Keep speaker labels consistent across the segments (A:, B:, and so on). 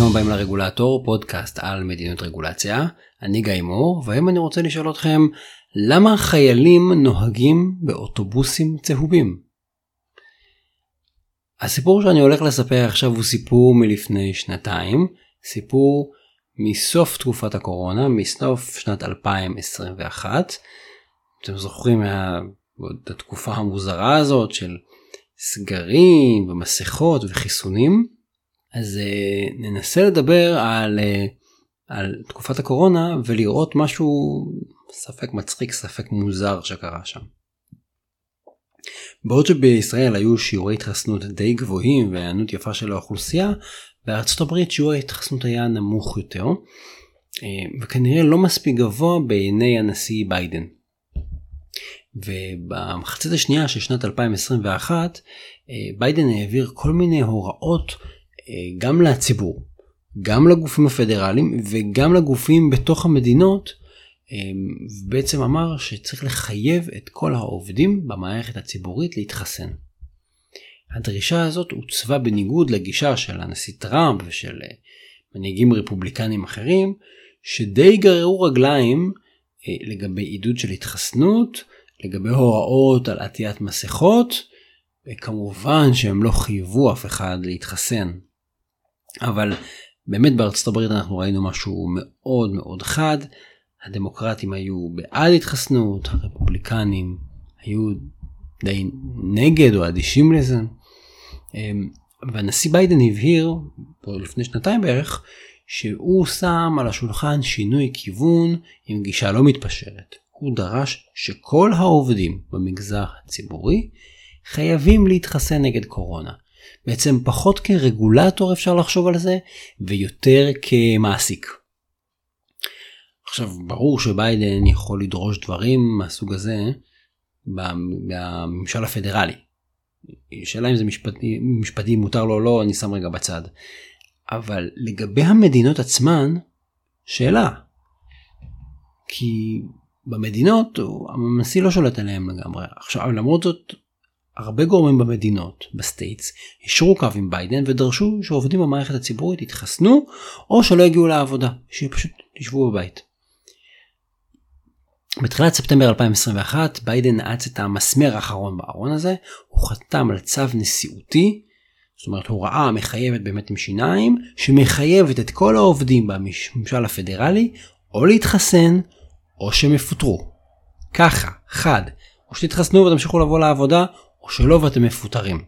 A: ברוכים הבאים לרגולטור, פודקאסט על מדיניות רגולציה. אני גיא מור, והיום אני רוצה לשאול אתכם, למה חיילים נוהגים באוטובוסים צהובים? הסיפור שאני הולך לספר עכשיו הוא סיפור מלפני שנתיים, סיפור מסוף תקופת הקורונה, מסוף שנת 2021. אתם זוכרים את התקופה המוזרה הזאת של סגרים ומסכות וחיסונים? אז uh, ננסה לדבר על, uh, על תקופת הקורונה ולראות משהו ספק מצחיק ספק מוזר שקרה שם. בעוד שבישראל היו שיעורי התחסנות די גבוהים והיענות יפה של האוכלוסייה, בארצות הברית שיעור ההתחסנות היה נמוך יותר, uh, וכנראה לא מספיק גבוה בעיני הנשיא ביידן. ובמחצית השנייה של שנת 2021 ביידן העביר כל מיני הוראות אה, גם לציבור, גם לגופים הפדרליים וגם לגופים בתוך המדינות, אה, בעצם אמר שצריך לחייב את כל העובדים במערכת הציבורית להתחסן. הדרישה הזאת עוצבה בניגוד לגישה של הנשיא טראמפ ושל אה, מנהיגים רפובליקנים אחרים, שדי גררו רגליים לגבי עידוד של התחסנות, לגבי הוראות על עטיית מסכות, וכמובן שהם לא חייבו אף אחד להתחסן. אבל באמת בארצות הברית אנחנו ראינו משהו מאוד מאוד חד. הדמוקרטים היו בעד התחסנות, הרפובליקנים היו די נגד או אדישים לזה. אמ, והנשיא ביידן הבהיר, לפני שנתיים בערך, שהוא שם על השולחן שינוי כיוון עם גישה לא מתפשרת. הוא דרש שכל העובדים במגזר הציבורי חייבים להתחסן נגד קורונה. בעצם פחות כרגולטור אפשר לחשוב על זה ויותר כמעסיק. עכשיו ברור שביידן יכול לדרוש דברים מהסוג הזה בממשל הפדרלי. שאלה אם זה משפטי, משפטי מותר לו או לא אני שם רגע בצד. אבל לגבי המדינות עצמן שאלה. כי במדינות הנשיא לא שולט עליהם לגמרי. עכשיו למרות זאת הרבה גורמים במדינות, ב states, אישרו קו עם ביידן ודרשו שעובדים במערכת הציבורית יתחסנו או שלא יגיעו לעבודה, שפשוט ישבו בבית. בתחילת ספטמבר 2021 ביידן נעץ את המסמר האחרון בארון הזה, הוא חתם על צו נשיאותי, זאת אומרת הוראה מחייבת באמת עם שיניים, שמחייבת את כל העובדים בממשל הפדרלי או להתחסן או שהם יפוטרו. ככה, חד, או שתתחסנו ותמשיכו לבוא לעבודה, או שלא ואתם מפוטרים.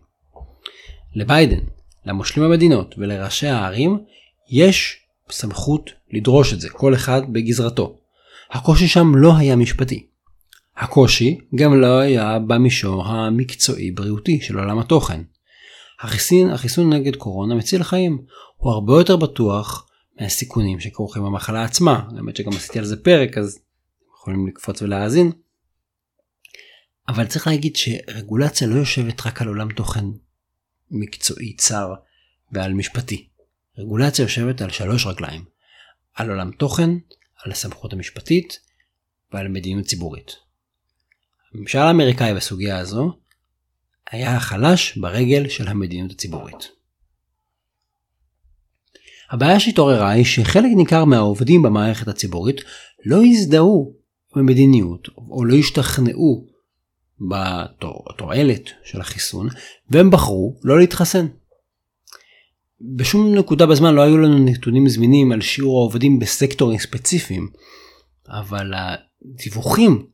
A: לביידן, למושלים המדינות ולראשי הערים יש סמכות לדרוש את זה, כל אחד בגזרתו. הקושי שם לא היה משפטי. הקושי גם לא היה במישור המקצועי-בריאותי של עולם התוכן. החיסון, החיסון נגד קורונה מציל חיים, הוא הרבה יותר בטוח מהסיכונים שכרוכים במחלה עצמה. האמת שגם עשיתי על זה פרק אז יכולים לקפוץ ולהאזין. אבל צריך להגיד שרגולציה לא יושבת רק על עולם תוכן מקצועי צר ועל משפטי. רגולציה יושבת על שלוש רגליים. על עולם תוכן, על הסמכות המשפטית ועל מדיניות ציבורית. הממשל האמריקאי בסוגיה הזו היה החלש ברגל של המדיניות הציבורית. הבעיה שהתעוררה היא שחלק ניכר מהעובדים במערכת הציבורית לא הזדהו עם המדיניות או לא השתכנעו בתועלת של החיסון והם בחרו לא להתחסן. בשום נקודה בזמן לא היו לנו נתונים זמינים על שיעור העובדים בסקטורים ספציפיים, אבל הדיווחים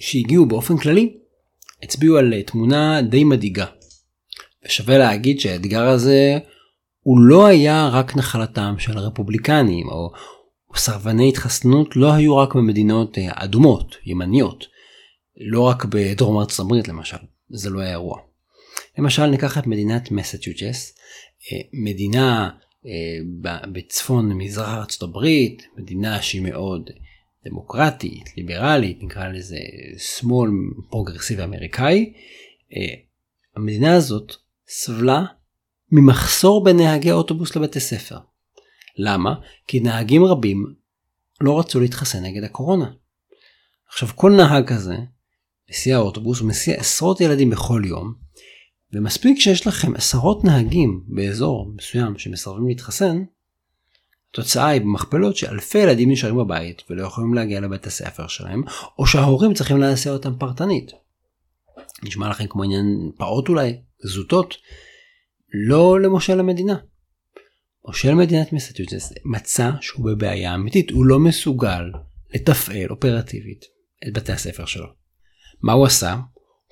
A: שהגיעו באופן כללי הצביעו על תמונה די מדאיגה. ושווה להגיד שהאתגר הזה הוא לא היה רק נחלתם של הרפובליקנים או סרבני התחסנות לא היו רק במדינות אדומות, ימניות. לא רק בדרום ארצות הברית למשל, זה לא היה אירוע. למשל ניקח את מדינת מסצ'וצ'ס, אה, מדינה אה, בצפון מזרח ארצות הברית, מדינה שהיא מאוד דמוקרטית, ליברלית, נקרא לזה שמאל פרוגרסיבי אמריקאי. אה, המדינה הזאת סבלה ממחסור בנהגי אוטובוס לבתי ספר. למה? כי נהגים רבים לא רצו להתחסן נגד הקורונה. עכשיו כל נהג כזה מסיע האוטובוס ומסיע עשרות ילדים בכל יום, ומספיק שיש לכם עשרות נהגים באזור מסוים שמסרבים להתחסן, התוצאה היא במכפלות שאלפי ילדים נשארים בבית ולא יכולים להגיע לבית הספר שלהם, או שההורים צריכים להסיע אותם פרטנית. נשמע לכם כמו עניין פעוט אולי, זוטות, לא למושל המדינה. מושל מדינת מסצ'וסטס מצא שהוא בבעיה אמיתית, הוא לא מסוגל לתפעל אופרטיבית את בתי הספר שלו. מה הוא עשה?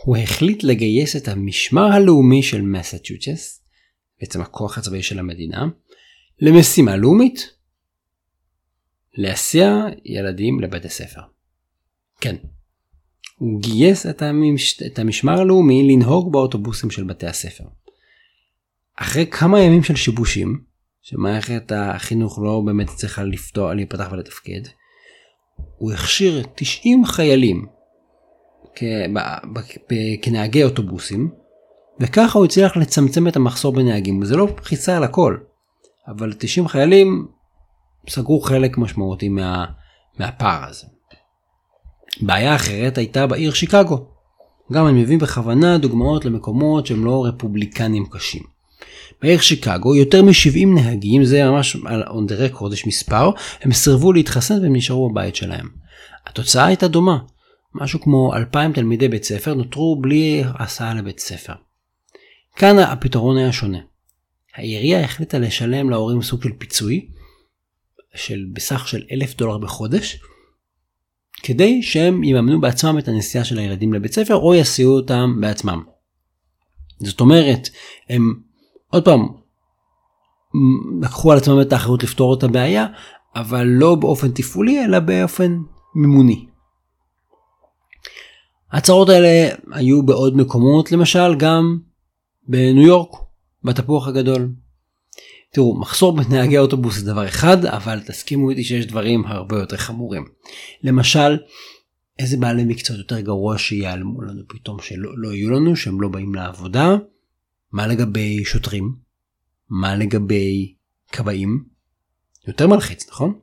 A: הוא החליט לגייס את המשמר הלאומי של מסצ'וסטס, בעצם הכוח הצבאי של המדינה, למשימה לאומית. להסיע ילדים לבית הספר. כן. הוא גייס את, המש... את המשמר הלאומי לנהוג באוטובוסים של בתי הספר. אחרי כמה ימים של שיבושים, שמערכת החינוך לא באמת צריכה לפתוח, להיפתח ולתפקד, הוא הכשיר 90 חיילים כנהגי אוטובוסים, וככה הוא הצליח לצמצם את המחסור בנהגים. זה לא חיסה על הכל, אבל 90 חיילים סגרו חלק משמעותי מה, מהפער הזה. בעיה אחרת הייתה בעיר שיקגו. גם אני מביא בכוונה דוגמאות למקומות שהם לא רפובליקנים קשים. בעיר שיקגו יותר מ-70 נהגים, זה ממש on the record יש מספר, הם סירבו להתחסן והם נשארו בבית שלהם. התוצאה הייתה דומה. משהו כמו 2,000 תלמידי בית ספר נותרו בלי הסעה לבית ספר. כאן הפתרון היה שונה. העירייה החליטה לשלם להורים סוג של פיצוי, של בסך של אלף דולר בחודש, כדי שהם יממנו בעצמם את הנסיעה של הילדים לבית ספר או יסיעו אותם בעצמם. זאת אומרת, הם עוד פעם לקחו על עצמם את האחריות לפתור את הבעיה, אבל לא באופן תפעולי אלא באופן מימוני. ההצהרות האלה היו בעוד מקומות, למשל גם בניו יורק, בתפוח הגדול. תראו, מחסור בנהגי אוטובוס זה דבר אחד, אבל תסכימו איתי שיש דברים הרבה יותר חמורים. למשל, איזה בעלי מקצועות יותר גרוע שיעלמו לנו פתאום שלא לא יהיו לנו, שהם לא באים לעבודה? מה לגבי שוטרים? מה לגבי כבאים? יותר מלחיץ, נכון?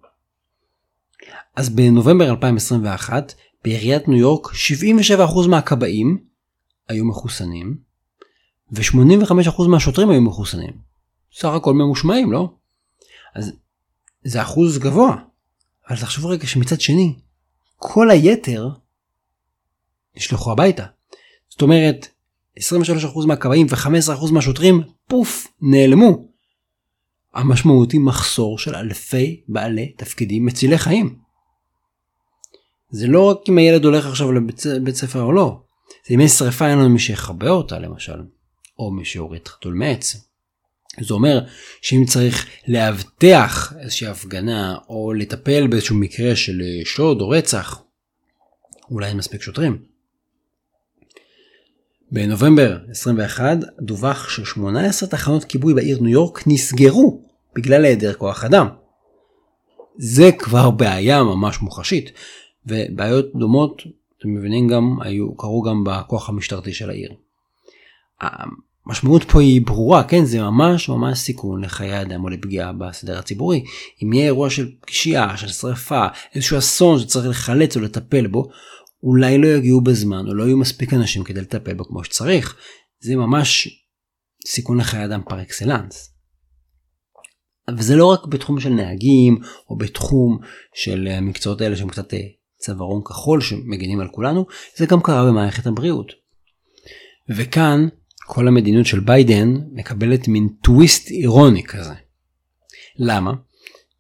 A: אז בנובמבר 2021, בעיריית ניו יורק 77% מהכבאים היו מחוסנים, ו-85% מהשוטרים היו מחוסנים. סך הכל ממושמעים, לא? אז זה אחוז גבוה. אבל תחשבו רגע שמצד שני, כל היתר נשלחו הביתה. זאת אומרת, 23% מהכבאים ו-15% מהשוטרים, פוף, נעלמו. המשמעות היא מחסור של אלפי בעלי תפקידים מצילי חיים. זה לא רק אם הילד הולך עכשיו לבית ספר או לא, זה אם יש שריפה אין לנו מי שיכבה אותה למשל, או מי שיוריד חתול מעץ. זה אומר שאם צריך לאבטח איזושהי הפגנה או לטפל באיזשהו מקרה של שוד או רצח, אולי אין מספיק שוטרים. בנובמבר 21 דווח ש-18 תחנות כיבוי בעיר ניו יורק נסגרו בגלל היעדר כוח אדם. זה כבר בעיה ממש מוחשית, ובעיות דומות, אתם מבינים גם, היו, קרו גם בכוח המשטרתי של העיר. המשמעות פה היא ברורה, כן, זה ממש ממש סיכון לחיי אדם או לפגיעה בסדר הציבורי. אם יהיה אירוע של פשיעה, של שרפה, איזשהו אסון שצריך לחלץ או לטפל בו, אולי לא יגיעו בזמן או לא יהיו מספיק אנשים כדי לטפל בו כמו שצריך. זה ממש סיכון לחיי אדם פר אקסלנס. וזה לא רק בתחום של נהגים או בתחום של המקצועות האלה שהם קצת אה, צווארון כחול שמגינים על כולנו, זה גם קרה במערכת הבריאות. וכאן כל המדיניות של ביידן מקבלת מין טוויסט אירוני כזה. למה?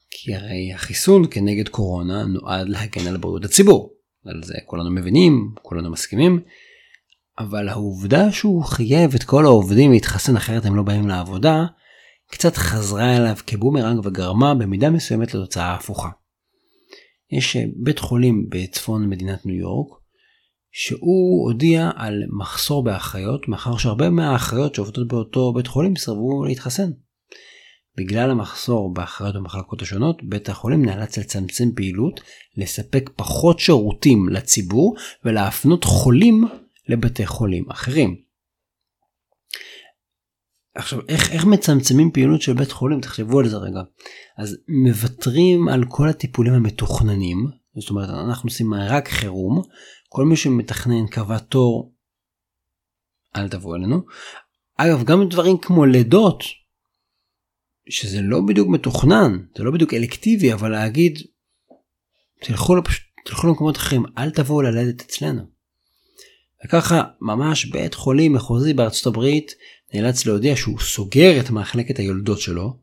A: כי הרי החיסון כנגד קורונה נועד להגן על בריאות הציבור. על זה כולנו מבינים, כולנו מסכימים, אבל העובדה שהוא חייב את כל העובדים להתחסן אחרת הם לא באים לעבודה, קצת חזרה אליו כבומרנג וגרמה במידה מסוימת לתוצאה הפוכה. יש בית חולים בצפון מדינת ניו יורק שהוא הודיע על מחסור באחיות מאחר שהרבה מהאחיות שעובדות באותו בית חולים סירבו להתחסן. בגלל המחסור באחיות במחלקות השונות, בית החולים נאלץ לצמצם פעילות, לספק פחות שירותים לציבור ולהפנות חולים לבתי חולים אחרים. עכשיו איך, איך מצמצמים פעילות של בית חולים תחשבו על זה רגע אז מוותרים על כל הטיפולים המתוכננים זאת אומרת אנחנו עושים רק חירום כל מי שמתכנן קבע תור, אל תבואו אלינו. אגב, גם דברים כמו לידות, שזה לא בדיוק מתוכנן, זה לא בדיוק אלקטיבי, אבל להגיד, תלכו, לפש... תלכו למקומות אחרים, אל תבואו ללדת אצלנו. וככה ממש בית חולים מחוזי בארצות הברית נאלץ להודיע שהוא סוגר את מחלקת היולדות שלו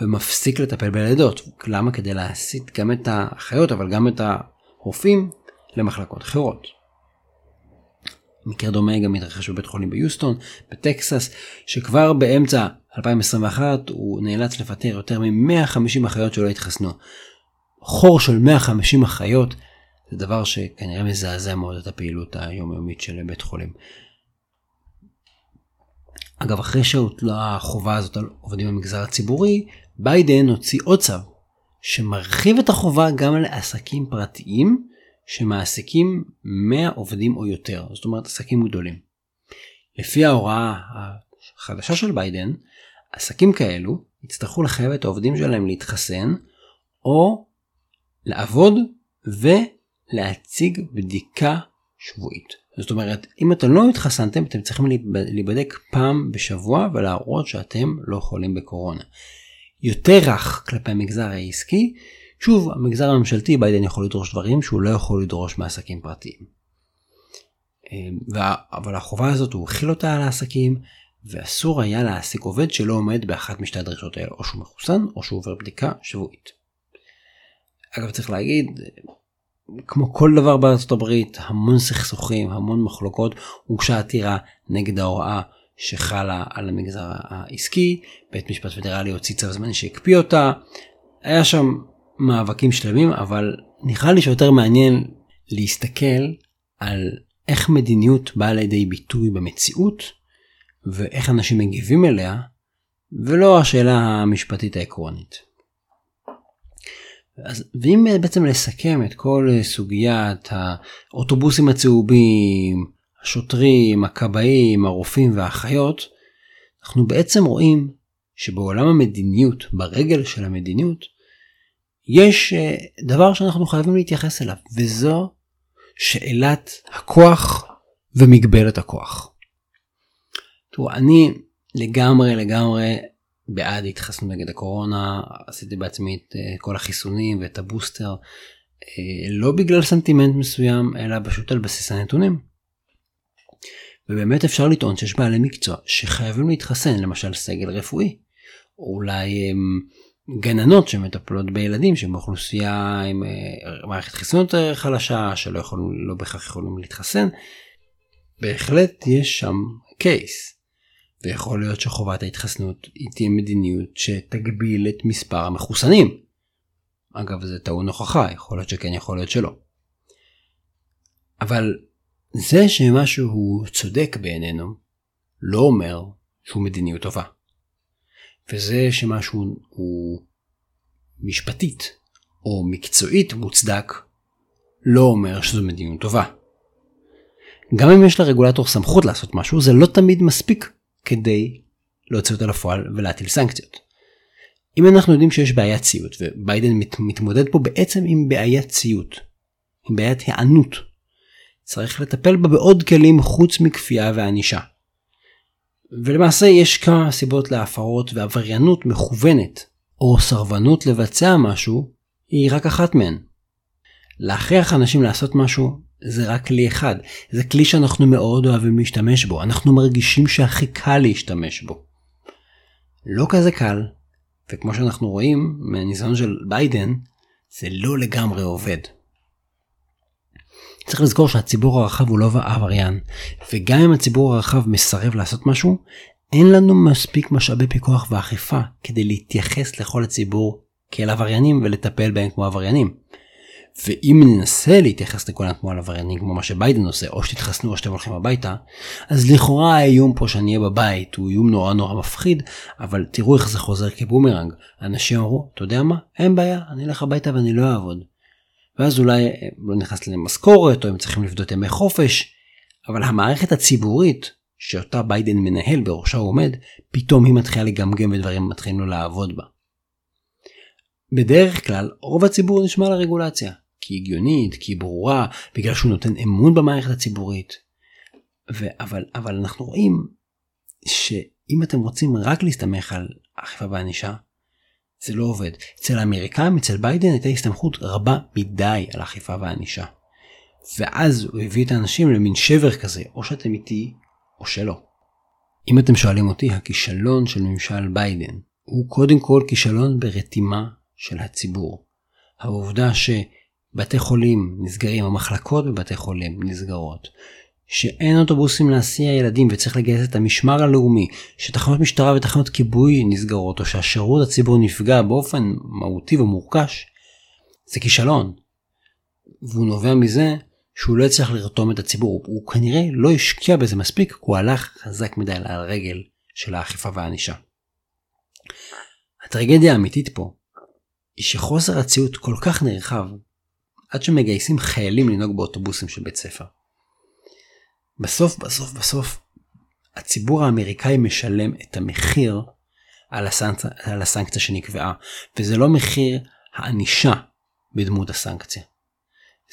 A: ומפסיק לטפל בלידות. למה? כדי להסיט גם את האחיות אבל גם את הרופאים למחלקות אחרות. מקרה דומה גם מתרחש בבית חולים ביוסטון, בטקסס, שכבר באמצע 2021 הוא נאלץ לפטר יותר מ-150 אחיות שלא התחסנו. חור של 150 אחיות זה דבר שכנראה מזעזע מאוד את הפעילות היומיומית של בית חולים. אגב, אחרי שהוטלה החובה הזאת על עובדים במגזר הציבורי, ביידן הוציא עוד צו שמרחיב את החובה גם לעסקים פרטיים שמעסיקים 100 עובדים או יותר, זאת אומרת עסקים גדולים. לפי ההוראה החדשה של ביידן, עסקים כאלו יצטרכו לחייב את העובדים שלהם להתחסן או לעבוד ולהציג בדיקה שבועית. זאת אומרת, אם אתם לא התחסנתם, אתם צריכים להיבדק פעם בשבוע ולהראות שאתם לא חולים בקורונה. יותר רך כלפי המגזר העסקי, שוב, המגזר הממשלתי ביידן יכול לדרוש דברים שהוא לא יכול לדרוש מעסקים פרטיים. אמ, אבל החובה הזאת הוא הכיל אותה על העסקים, ואסור היה להעסיק עובד שלא עומד באחת משתי הדרישות האלה, או שהוא מחוסן או שהוא עובר בדיקה שבועית. אגב צריך להגיד, כמו כל דבר בארצות הברית, המון סכסוכים, המון מחלוקות, הוגשה עתירה נגד ההוראה שחלה על המגזר העסקי, בית משפט פדרלי הוציא צו זמני שהקפיא אותה, היה שם מאבקים שלמים, אבל נראה לי שיותר מעניין להסתכל על איך מדיניות באה לידי ביטוי במציאות, ואיך אנשים מגיבים אליה, ולא השאלה המשפטית העקרונית. אז ואם בעצם לסכם את כל סוגיית האוטובוסים הצהובים, השוטרים, הכבאים, הרופאים והאחיות, אנחנו בעצם רואים שבעולם המדיניות, ברגל של המדיניות, יש אה, דבר שאנחנו חייבים להתייחס אליו, וזו שאלת הכוח ומגבלת הכוח. תראו, אני לגמרי לגמרי בעד התחסנות נגד הקורונה, עשיתי בעצמי את אה, כל החיסונים ואת הבוסטר, אה, לא בגלל סנטימנט מסוים, אלא פשוט על בסיס הנתונים. ובאמת אפשר לטעון שיש בעלי מקצוע שחייבים להתחסן, למשל סגל רפואי, או אולי הם, גננות שמטפלות בילדים שהם באוכלוסייה עם אה, מערכת חיסון יותר חלשה, שלא יכולים, לא בהכרח יכולים להתחסן, בהחלט יש שם קייס. ויכול להיות שחובת ההתחסנות היא תהיה מדיניות שתגביל את מספר המחוסנים. אגב זה טעון הוכחה, יכול להיות שכן, יכול להיות שלא. אבל זה שמשהו צודק בעינינו, לא אומר שהוא מדיניות טובה. וזה שמשהו הוא משפטית או מקצועית מוצדק, לא אומר שזו מדיניות טובה. גם אם יש לרגולטור סמכות לעשות משהו, זה לא תמיד מספיק כדי להוציא אותה לפועל ולהטיל סנקציות. אם אנחנו יודעים שיש בעיית ציות, וביידן מת, מתמודד פה בעצם עם בעיית ציות, עם בעיית היענות, צריך לטפל בה בעוד כלים חוץ מכפייה וענישה. ולמעשה יש כמה סיבות להפרות ועבריינות מכוונת, או סרבנות לבצע משהו, היא רק אחת מהן. להכריח אנשים לעשות משהו זה רק כלי אחד, זה כלי שאנחנו מאוד אוהבים להשתמש בו, אנחנו מרגישים שהכי קל להשתמש בו. לא כזה קל, וכמו שאנחנו רואים מהניסיון של ביידן, זה לא לגמרי עובד. צריך לזכור שהציבור הרחב הוא לא עבריין, וגם אם הציבור הרחב מסרב לעשות משהו, אין לנו מספיק משאבי פיקוח ואכיפה כדי להתייחס לכל הציבור כאל עבריינים ולטפל בהם כמו עבריינים. ואם ננסה להתייחס לכולם כמו על עבריינים כמו מה שביידן עושה או שתתחסנו או שאתם הולכים הביתה אז לכאורה האיום פה שאני אהיה בבית הוא איום נורא נורא מפחיד אבל תראו איך זה חוזר כבומרנג אנשים אמרו אתה יודע מה אין בעיה אני אלך הביתה ואני לא אעבוד. ואז אולי אה, לא נכנס להם משכורת או הם צריכים לבדות ימי חופש אבל המערכת הציבורית שאותה ביידן מנהל בראשה הוא עומד פתאום היא מתחילה לגמגם ודברים מתחילים לו לעבוד בה. בדרך כלל רוב הציבור נשמע לרגולציה כי היא הגיונית, כי היא ברורה, בגלל שהוא נותן אמון במערכת הציבורית. ו- אבל, אבל אנחנו רואים שאם אתם רוצים רק להסתמך על אכיפה וענישה, זה לא עובד. אצל האמריקאים, אצל ביידן הייתה הסתמכות רבה מדי על האכיפה והענישה. ואז הוא הביא את האנשים למין שבר כזה, או שאתם איתי או שלא. אם אתם שואלים אותי, הכישלון של ממשל ביידן הוא קודם כל כישלון ברתימה של הציבור. העובדה שבתי חולים נסגרים, המחלקות בבתי חולים נסגרות, שאין אוטובוסים להסיע ילדים וצריך לגייס את המשמר הלאומי, שתחנות משטרה ותחנות כיבוי נסגרות, או שהשירות הציבור נפגע באופן מהותי ומורכש, זה כישלון. והוא נובע מזה שהוא לא הצליח לרתום את הציבור, הוא כנראה לא השקיע בזה מספיק, הוא הלך חזק מדי על הרגל של האכיפה והענישה. הטרגדיה האמיתית פה היא שחוסר הציות כל כך נרחב עד שמגייסים חיילים לנהוג באוטובוסים של בית ספר. בסוף בסוף בסוף הציבור האמריקאי משלם את המחיר על, הסנקציה, על הסנקציה שנקבעה וזה לא מחיר הענישה בדמות הסנקציה.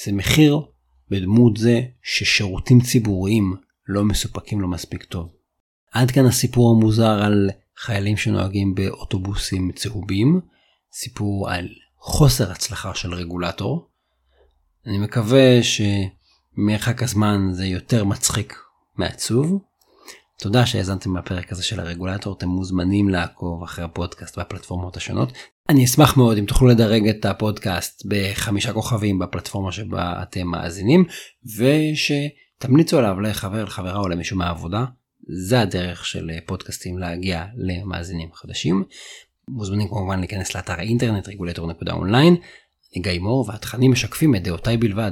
A: זה מחיר בדמות זה ששירותים ציבוריים לא מסופקים לו מספיק טוב. עד כאן הסיפור המוזר על חיילים שנוהגים באוטובוסים צהובים, סיפור על חוסר הצלחה של רגולטור. אני מקווה שמרחק הזמן זה יותר מצחיק מעצוב. תודה שהאזנתם בפרק הזה של הרגולטור, אתם מוזמנים לעקוב אחרי הפודקאסט והפלטפורמות השונות. אני אשמח מאוד אם תוכלו לדרג את הפודקאסט בחמישה כוכבים בפלטפורמה שבה אתם מאזינים, ושתמליצו עליו לחבר, לחברה או למישהו מהעבודה. זה הדרך של פודקאסטים להגיע למאזינים חדשים. מוזמנים כמובן להיכנס לאתר האינטרנט רגולטור.אונליין. גיא מור והתכנים משקפים את דעותיי בלבד.